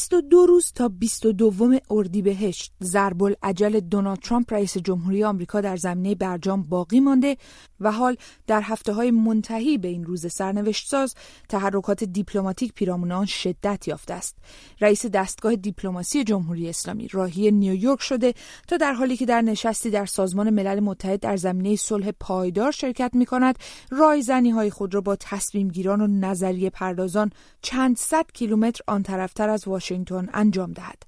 22 روز تا 22 اردیبهشت ضرب العجل دونالد ترامپ رئیس جمهوری آمریکا در زمینه برجام باقی مانده و حال در هفته های منتهی به این روز سرنوشت ساز تحرکات دیپلماتیک پیرامون آن شدت یافته است. رئیس دستگاه دیپلماسی جمهوری اسلامی راهی نیویورک شده تا در حالی که در نشستی در سازمان ملل متحد در زمینه صلح پایدار شرکت می کند رایزنی های خود را با تصمیم گیران و نظریه پردازان چند صد کیلومتر آن طرفتر از واشنگتن انجام دهد.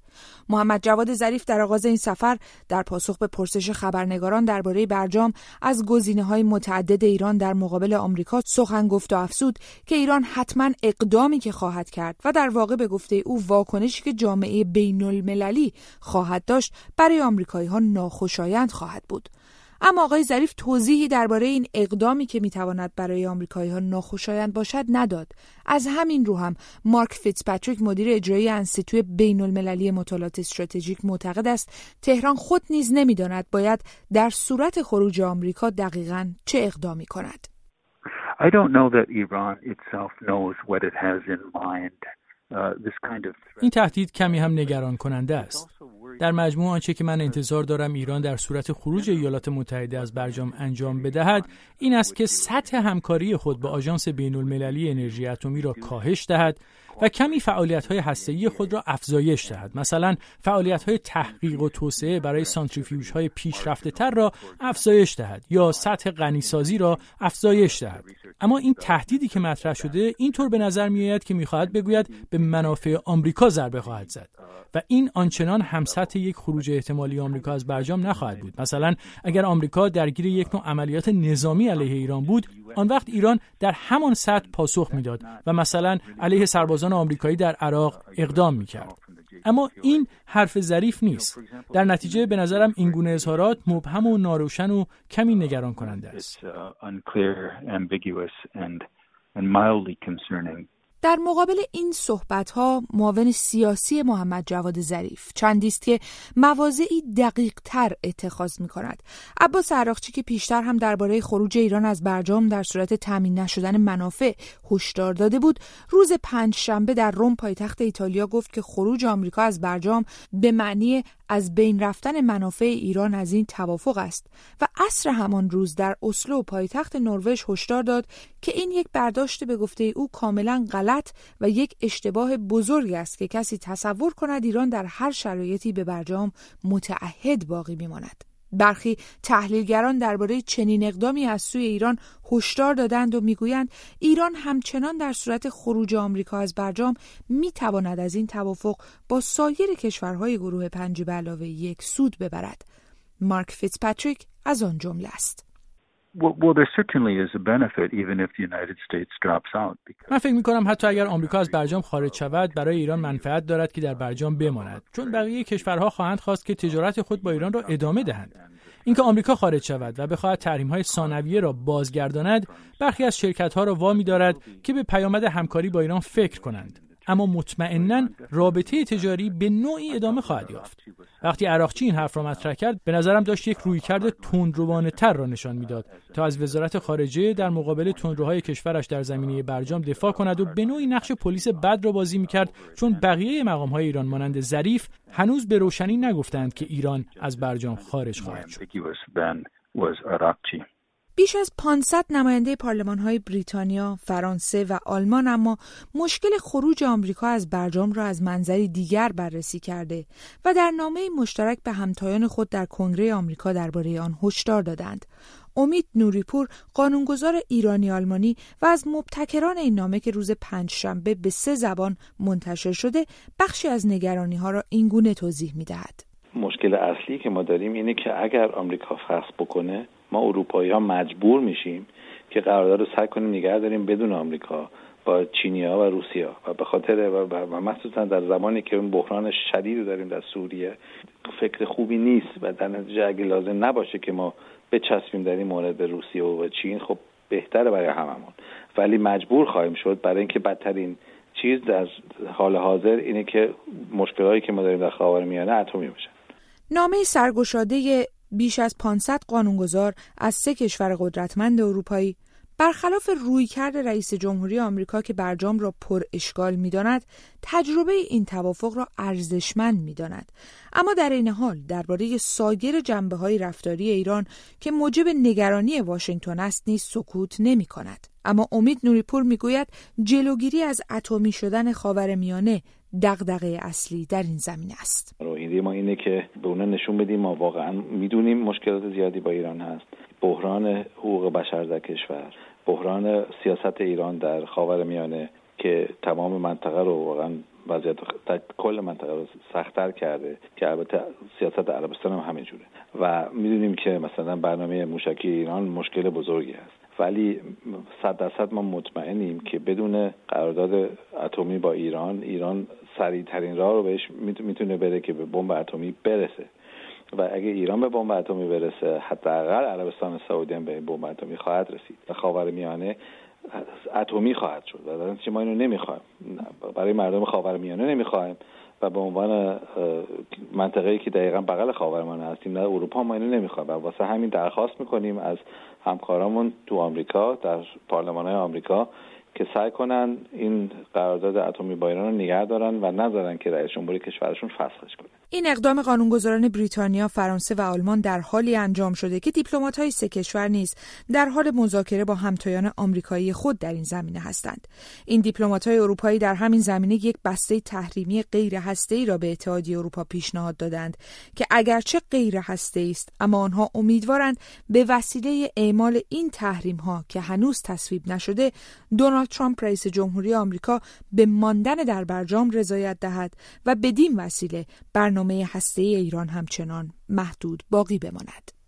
محمد جواد ظریف در آغاز این سفر در پاسخ به پرسش خبرنگاران درباره برجام از گزینه های متعدد ایران در مقابل آمریکا سخن گفت و افسود که ایران حتما اقدامی که خواهد کرد و در واقع به گفته او واکنشی که جامعه بین المللی خواهد داشت برای آمریکایی ها ناخوشایند خواهد بود. اما آقای ظریف توضیحی درباره این اقدامی که می‌تواند برای آمریکایی ها ناخوشایند باشد نداد از همین رو هم مارک فیتزپاتریک مدیر اجرایی انستیتوی بین المللی مطالعات استراتژیک معتقد است تهران خود نیز نمی‌داند باید در صورت خروج آمریکا دقیقا چه اقدامی کند I don't know that Iran itself knows what it has in mind. این تهدید کمی هم نگران کننده است. در مجموع آنچه که من انتظار دارم ایران در صورت خروج ایالات متحده از برجام انجام بدهد این است که سطح همکاری خود با آژانس بین المللی انرژی اتمی را کاهش دهد و کمی فعالیت های هسته‌ای خود را افزایش دهد. مثلا فعالیت های تحقیق و توسعه برای سانتریفیوژ های پیشرفته تر را افزایش دهد یا سطح غنیسازی را افزایش دهد. اما این تهدیدی که مطرح شده اینطور به نظر میآید که می‌خواهد بگوید به منافع آمریکا ضربه خواهد زد و این آنچنان هم سطح یک خروج احتمالی آمریکا از برجام نخواهد بود. مثلا اگر آمریکا درگیر یک نوع عملیات نظامی علیه ایران بود آن وقت ایران در همان سطح پاسخ می‌داد و مثلا علیه سربازان آمریکایی در عراق اقدام می‌کرد. اما این حرف ظریف نیست. در نتیجه به نظرم این گونه اظهارات مبهم و ناروشن و کمی نگران کننده است. در مقابل این صحبت ها معاون سیاسی محمد جواد ظریف چندی است که مواضعی دقیق تر اتخاذ می کند عباس عراقچی که پیشتر هم درباره خروج ایران از برجام در صورت تامین نشدن منافع هشدار داده بود روز پنج شنبه در روم پایتخت ایتالیا گفت که خروج آمریکا از برجام به معنی از بین رفتن منافع ایران از این توافق است و عصر همان روز در اسلو پایتخت نروژ هشدار داد که این یک برداشت به گفته او کاملا غلط و یک اشتباه بزرگ است که کسی تصور کند ایران در هر شرایطی به برجام متعهد باقی میماند. برخی تحلیلگران درباره چنین اقدامی از سوی ایران هشدار دادند و می‌گویند ایران همچنان در صورت خروج آمریکا از برجام می‌تواند از این توافق با سایر کشورهای گروه پنج به علاوه یک سود ببرد. مارک فیتزپاتریک از آن جمله است. من فکر می کنم حتی اگر آمریکا از برجام خارج شود برای ایران منفعت دارد که در برجام بماند. چون بقیه کشورها خواهند خواست که تجارت خود با ایران را ادامه دهند. اینکه آمریکا خارج شود و بخواهد تحریم های ثانویه را بازگرداند برخی از شرکت ها را وامی دارد که به پیامد همکاری با ایران فکر کنند. اما مطمئنا رابطه تجاری به نوعی ادامه خواهد یافت. وقتی عراقچی این حرف را مطرح کرد به نظرم داشت یک رویکرد تندروانه تر را نشان می‌داد تا از وزارت خارجه در مقابل تندروهای کشورش در زمینه برجام دفاع کند و به نوعی نقش پلیس بد را بازی می‌کرد چون بقیه مقام های ایران مانند ظریف هنوز به روشنی نگفتند که ایران از برجام خارج خواهد شد. بیش از 500 نماینده پارلمان های بریتانیا، فرانسه و آلمان اما مشکل خروج آمریکا از برجام را از منظری دیگر بررسی کرده و در نامه مشترک به همتایان خود در کنگره آمریکا درباره آن هشدار دادند. امید نوریپور قانونگذار ایرانی آلمانی و از مبتکران این نامه که روز پنجشنبه به سه زبان منتشر شده بخشی از نگرانی ها را اینگونه توضیح می دهد. مشکل اصلی که ما داریم اینه که اگر آمریکا فصل بکنه ما اروپایی ها مجبور میشیم که قرارداد رو سعی کنیم نگه داریم بدون آمریکا با چینیا و روسیا و به خاطر و مخصوصا در زمانی که اون بحران شدید داریم در سوریه فکر خوبی نیست و در نتیجه اگه لازم نباشه که ما بچسبیم در این مورد به روسیه و چین خب بهتره برای هممون. ولی مجبور خواهیم شد برای اینکه بدترین چیز در حال حاضر اینه که مشکلهایی که ما داریم در خاورمیانه اتمی بشن. نامه سرگشاده بیش از 500 قانونگذار از سه کشور قدرتمند اروپایی برخلاف رویکرد رئیس جمهوری آمریکا که برجام را پر اشکال می‌داند تجربه این توافق را ارزشمند می‌داند. اما در این حال درباره سایر جنبه های رفتاری ایران که موجب نگرانی واشنگتن است نیز سکوت نمی کند اما امید نوریپور می‌گوید جلوگیری از اتمی شدن خاورمیانه دغدغه اصلی در این زمینه است. ایده ما اینه که به نشون بدیم ما واقعا می‌دونیم مشکلات زیادی با ایران هست. بحران حقوق بشر در کشور، بحران سیاست ایران در خاورمیانه که تمام منطقه رو واقعا وضعیت کل منطقه رو سختتر کرده که البته سیاست عربستان هم همینجوره و می‌دونیم که مثلا برنامه موشکی ایران مشکل بزرگی هست ولی صد درصد ما مطمئنیم که بدون قرارداد اتمی با ایران ایران سریعترین راه رو بهش می‌تونه بره که به بمب اتمی برسه. و اگه ایران به بمب اتمی برسه حداقل عربستان سعودی هم به بمب اتمی خواهد رسید. و خاورمیانه اتمی خواهد شد. و ما اینو نمی‌خوایم. برای مردم خاورمیانه نمی‌خوایم و به عنوان منطقه‌ای که دقیقا بغل خاورمیانه هستیم در اروپا ما اینو نمی‌خوایم و واسه همین درخواست می‌کنیم از همکارامون تو آمریکا در پارلمان های آمریکا که سعی کنن این قرارداد اتمی با ایران رو نگه دارن و نذارن که رئیس جمهوری کشورشون فسخش کنه این اقدام قانونگذاران بریتانیا، فرانسه و آلمان در حالی انجام شده که های سه کشور نیز در حال مذاکره با همتایان آمریکایی خود در این زمینه هستند. این های اروپایی در همین زمینه یک بسته تحریمی غیر ای را به اتحادیه اروپا پیشنهاد دادند که اگرچه غیر هسته است اما آنها امیدوارند به وسیله اعمال این تحریم ها که هنوز تصویب نشده دونالد ترامپ رئیس جمهوری آمریکا به ماندن در برجام رضایت دهد و بدین وسیله برنامه برنامه هسته ایران همچنان محدود باقی بماند.